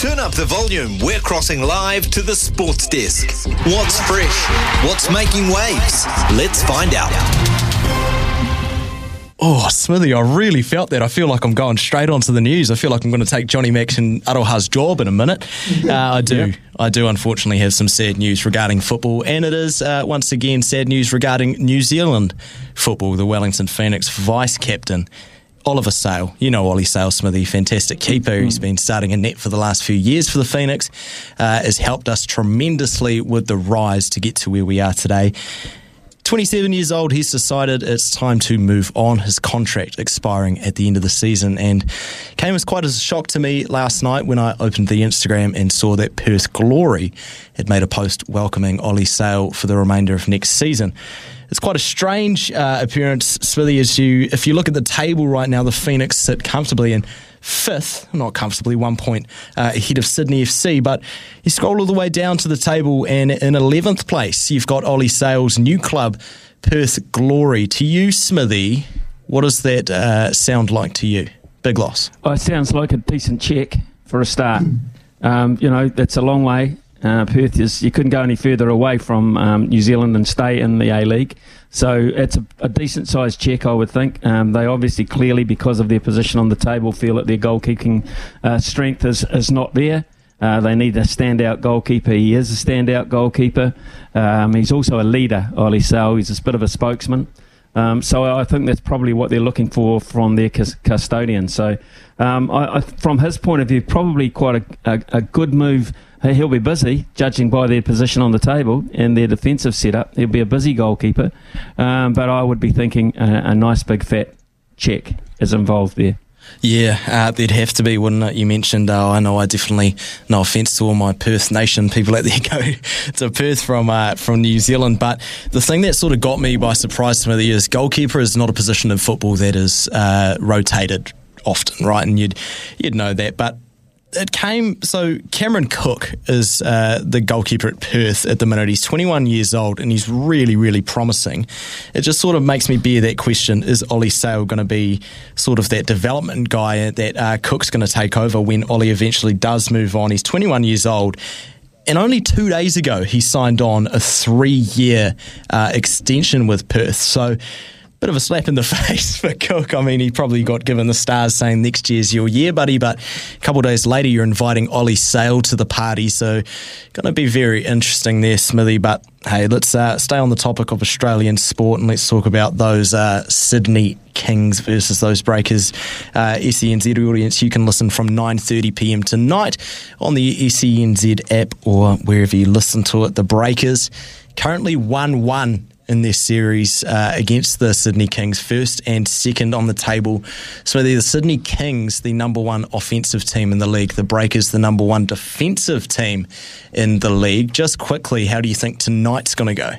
Turn up the volume. We're crossing live to the sports desk. What's fresh? What's making waves? Let's find out. Oh, Smithy, I really felt that. I feel like I'm going straight onto the news. I feel like I'm going to take Johnny Max and Aroha's job in a minute. Uh, I do. Yeah. I do unfortunately have some sad news regarding football, and it is uh, once again sad news regarding New Zealand football. The Wellington Phoenix vice captain Oliver Sail, you know Ollie Sail Smithy, fantastic keeper. He's been starting a net for the last few years for the Phoenix. Uh, has helped us tremendously with the rise to get to where we are today. 27 years old, he's decided it's time to move on. His contract expiring at the end of the season, and came as quite a shock to me last night when I opened the Instagram and saw that Perth Glory had made a post welcoming Ollie Sail for the remainder of next season. It's quite a strange uh, appearance, Smithy, as you, if you look at the table right now, the Phoenix sit comfortably in fifth, not comfortably, one point uh, ahead of Sydney FC. But you scroll all the way down to the table, and in 11th place, you've got Ollie Sail's new club, Perth Glory. To you, Smithy, what does that uh, sound like to you? Big loss. Oh, it sounds like a decent check for a start. Um, you know, that's a long way. Uh, Perth is you couldn't go any further away from um, New Zealand and stay in the A League. So it's a, a decent sized check, I would think. Um, they obviously clearly, because of their position on the table, feel that their goalkeeping uh, strength is, is not there. Uh, they need a standout goalkeeper. He is a standout goalkeeper. Um, he's also a leader, Ollie Sail. He's a bit of a spokesman. Um, so I think that's probably what they're looking for from their custodian. So um, I, I, from his point of view, probably quite a, a, a good move he'll be busy, judging by their position on the table and their defensive setup. He'll be a busy goalkeeper, um, but I would be thinking a, a, nice big fat check is involved there. Yeah, uh, there'd have to be, wouldn't it? You mentioned, uh, I know I definitely, no offence to all my Perth Nation people out there go to Perth from uh, from New Zealand, but the thing that sort of got me by surprise, Smithy, is goalkeeper is not a position in football that is uh, rotated often, right? And you'd you'd know that, but it came so Cameron Cook is uh, the goalkeeper at Perth at the minute. He's 21 years old and he's really, really promising. It just sort of makes me bear that question: Is Ollie Sail going to be sort of that development guy that uh, Cook's going to take over when Ollie eventually does move on? He's 21 years old. And only two days ago, he signed on a three year uh, extension with Perth. So bit of a slap in the face for Cook. I mean, he probably got given the stars saying next year's your year, buddy. But a couple days later, you're inviting Ollie Sail to the party. So, going to be very interesting there, Smithy. But hey, let's uh, stay on the topic of Australian sport and let's talk about those uh, Sydney Kings versus those Breakers. Uh, SENZ audience, you can listen from 9:30 p.m. tonight on the SENZ app or wherever you listen to it. The Breakers currently one-one in this series uh, against the Sydney Kings, first and second on the table. So they're the Sydney Kings, the number one offensive team in the league, the Breakers, the number one defensive team in the league. Just quickly, how do you think tonight's going to go?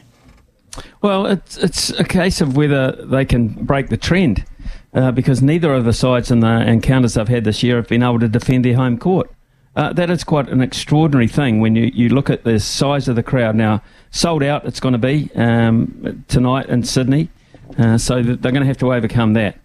Well, it's it's a case of whether they can break the trend, uh, because neither of the sides in the encounters they've had this year have been able to defend their home court. Uh, that is quite an extraordinary thing when you, you look at the size of the crowd. Now, sold out it's going to be um, tonight in Sydney, uh, so they're going to have to overcome that.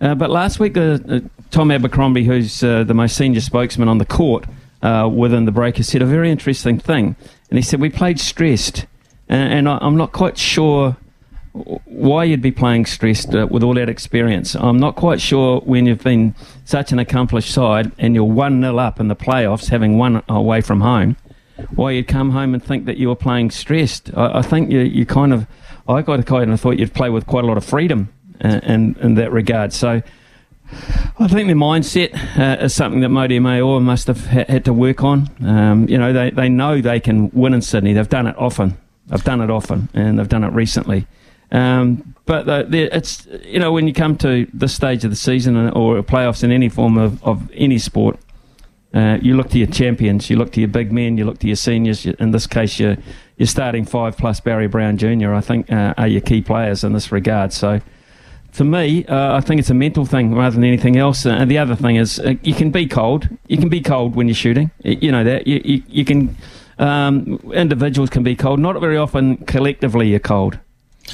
Uh, but last week, uh, uh Tom Abercrombie, who's uh, the most senior spokesman on the court within the Breakers, said a very interesting thing. And he said, We played stressed. and I, am not quite sure why you'd be playing stressed with all that experience. I'm not quite sure when you've been such an accomplished side and you're 1 0 up in the playoffs, having won away from home why you'd come home and think that you were playing stressed. I, I think you, you kind of, I got a kind of thought you'd play with quite a lot of freedom in, in, in that regard. So I think the mindset uh, is something that Mody Maor must have ha- had to work on. Um, you know, they, they know they can win in Sydney. They've done it often. They've done it often, and they've done it recently. Um, but it's you know when you come to this stage of the season or playoffs in any form of, of any sport, Uh, you look to your champions, you look to your big men, you look to your seniors. In this case, your your starting five plus Barry Brown Jr. I think uh, are your key players in this regard. So for me, uh, I think it's a mental thing rather than anything else. Uh, and the other thing is, uh, you can be cold. You can be cold when you're shooting. You know that. You, you, you can. Um, individuals can be cold. Not very often, collectively, you're cold,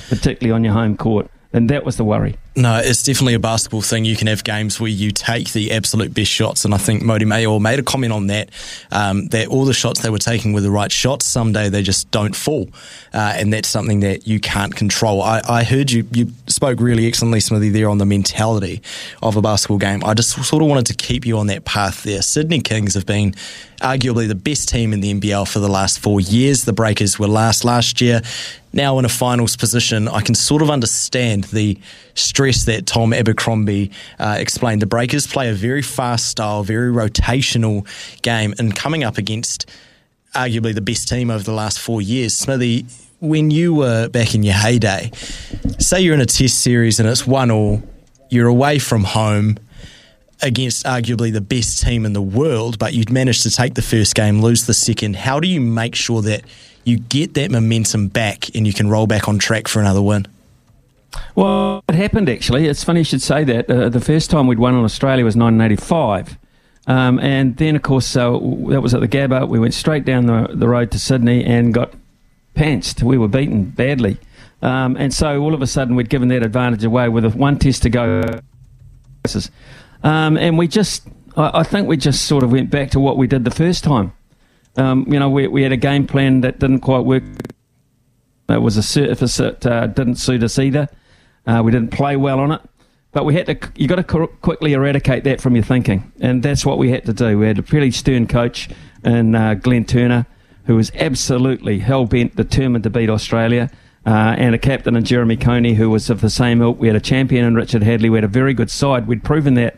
particularly on your home court and that was the worry. No, it's definitely a basketball thing. You can have games where you take the absolute best shots, and I think Mody Maor made a comment on that. Um, that all the shots they were taking were the right shots. Someday they just don't fall, uh, and that's something that you can't control. I, I, heard you you spoke really excellently, Smithy, there on the mentality of a basketball game. I just sort of wanted to keep you on that path there. Sydney Kings have been arguably the best team in the NBL for the last four years. The Breakers were last last year now in a finals position, I can sort of understand the stress that Tom Abercrombie uh, explained. The Breakers play a very fast style, very rotational game, and coming up against arguably the best team over the last four years. Smithy, when you were back in your heyday, say you're in a test series and it's one all, you're away from home against arguably the best team in the world, but you'd managed to take the first game, lose the second. How do you make sure that you get that momentum back and you can roll back on track for another win? Well, it happened actually. It's funny you should say that. Uh, the first time we'd won in Australia was 1985. Um, and then, of course, uh, that was at the Gabba. We went straight down the, the road to Sydney and got pantsed. We were beaten badly. Um, and so all of a sudden, we'd given that advantage away with one test to go. Um, and we just, I, I think we just sort of went back to what we did the first time. Um, you know, we, we had a game plan that didn't quite work. It was a surface that uh, didn't suit us either. Uh, we didn't play well on it, but we had to. You got to quickly eradicate that from your thinking, and that's what we had to do. We had a pretty stern coach in uh, Glenn Turner, who was absolutely hell bent, determined to beat Australia. Uh, and a captain in Jeremy Coney, who was of the same ilk. We had a champion in Richard Hadlee. We had a very good side. We'd proven that.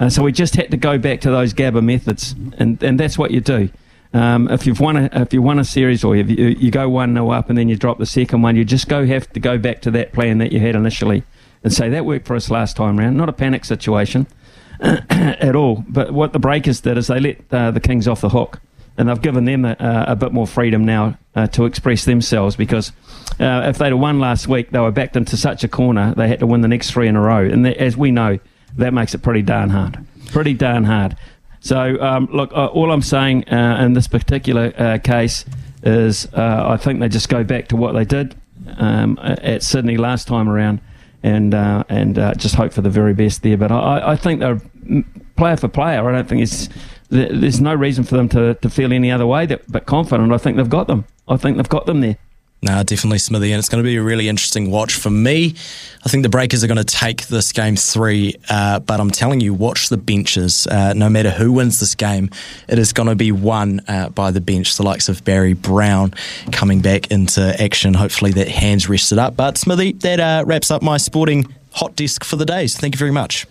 Uh, so we just had to go back to those Gabba methods, and, and that's what you do. Um, if you've won a if you won a series or you, you go one 0 up and then you drop the second one, you just go have to go back to that plan that you had initially and say that worked for us last time round. Not a panic situation at all. But what the Breakers did is they let uh, the Kings off the hook and they've given them a, a bit more freedom now uh, to express themselves because uh, if they'd have won last week, they were backed into such a corner they had to win the next three in a row, and as we know, that makes it pretty darn hard. Pretty darn hard. So, um, look, uh, all I'm saying uh, in this particular uh, case is uh, I think they just go back to what they did um, at Sydney last time around and uh, and uh, just hope for the very best there. But I, I think they're player for player. I don't think it's there's no reason for them to, to feel any other way that, but confident. I think they've got them. I think they've got them there. No, definitely Smithy, and it's going to be a really interesting watch for me. I think the Breakers are going to take this game three, uh, but I'm telling you, watch the benches. Uh, no matter who wins this game, it is going to be won uh, by the bench, the likes of Barry Brown coming back into action. Hopefully that hand's rested up. But Smithy, that uh, wraps up my sporting hot desk for the days. Thank you very much.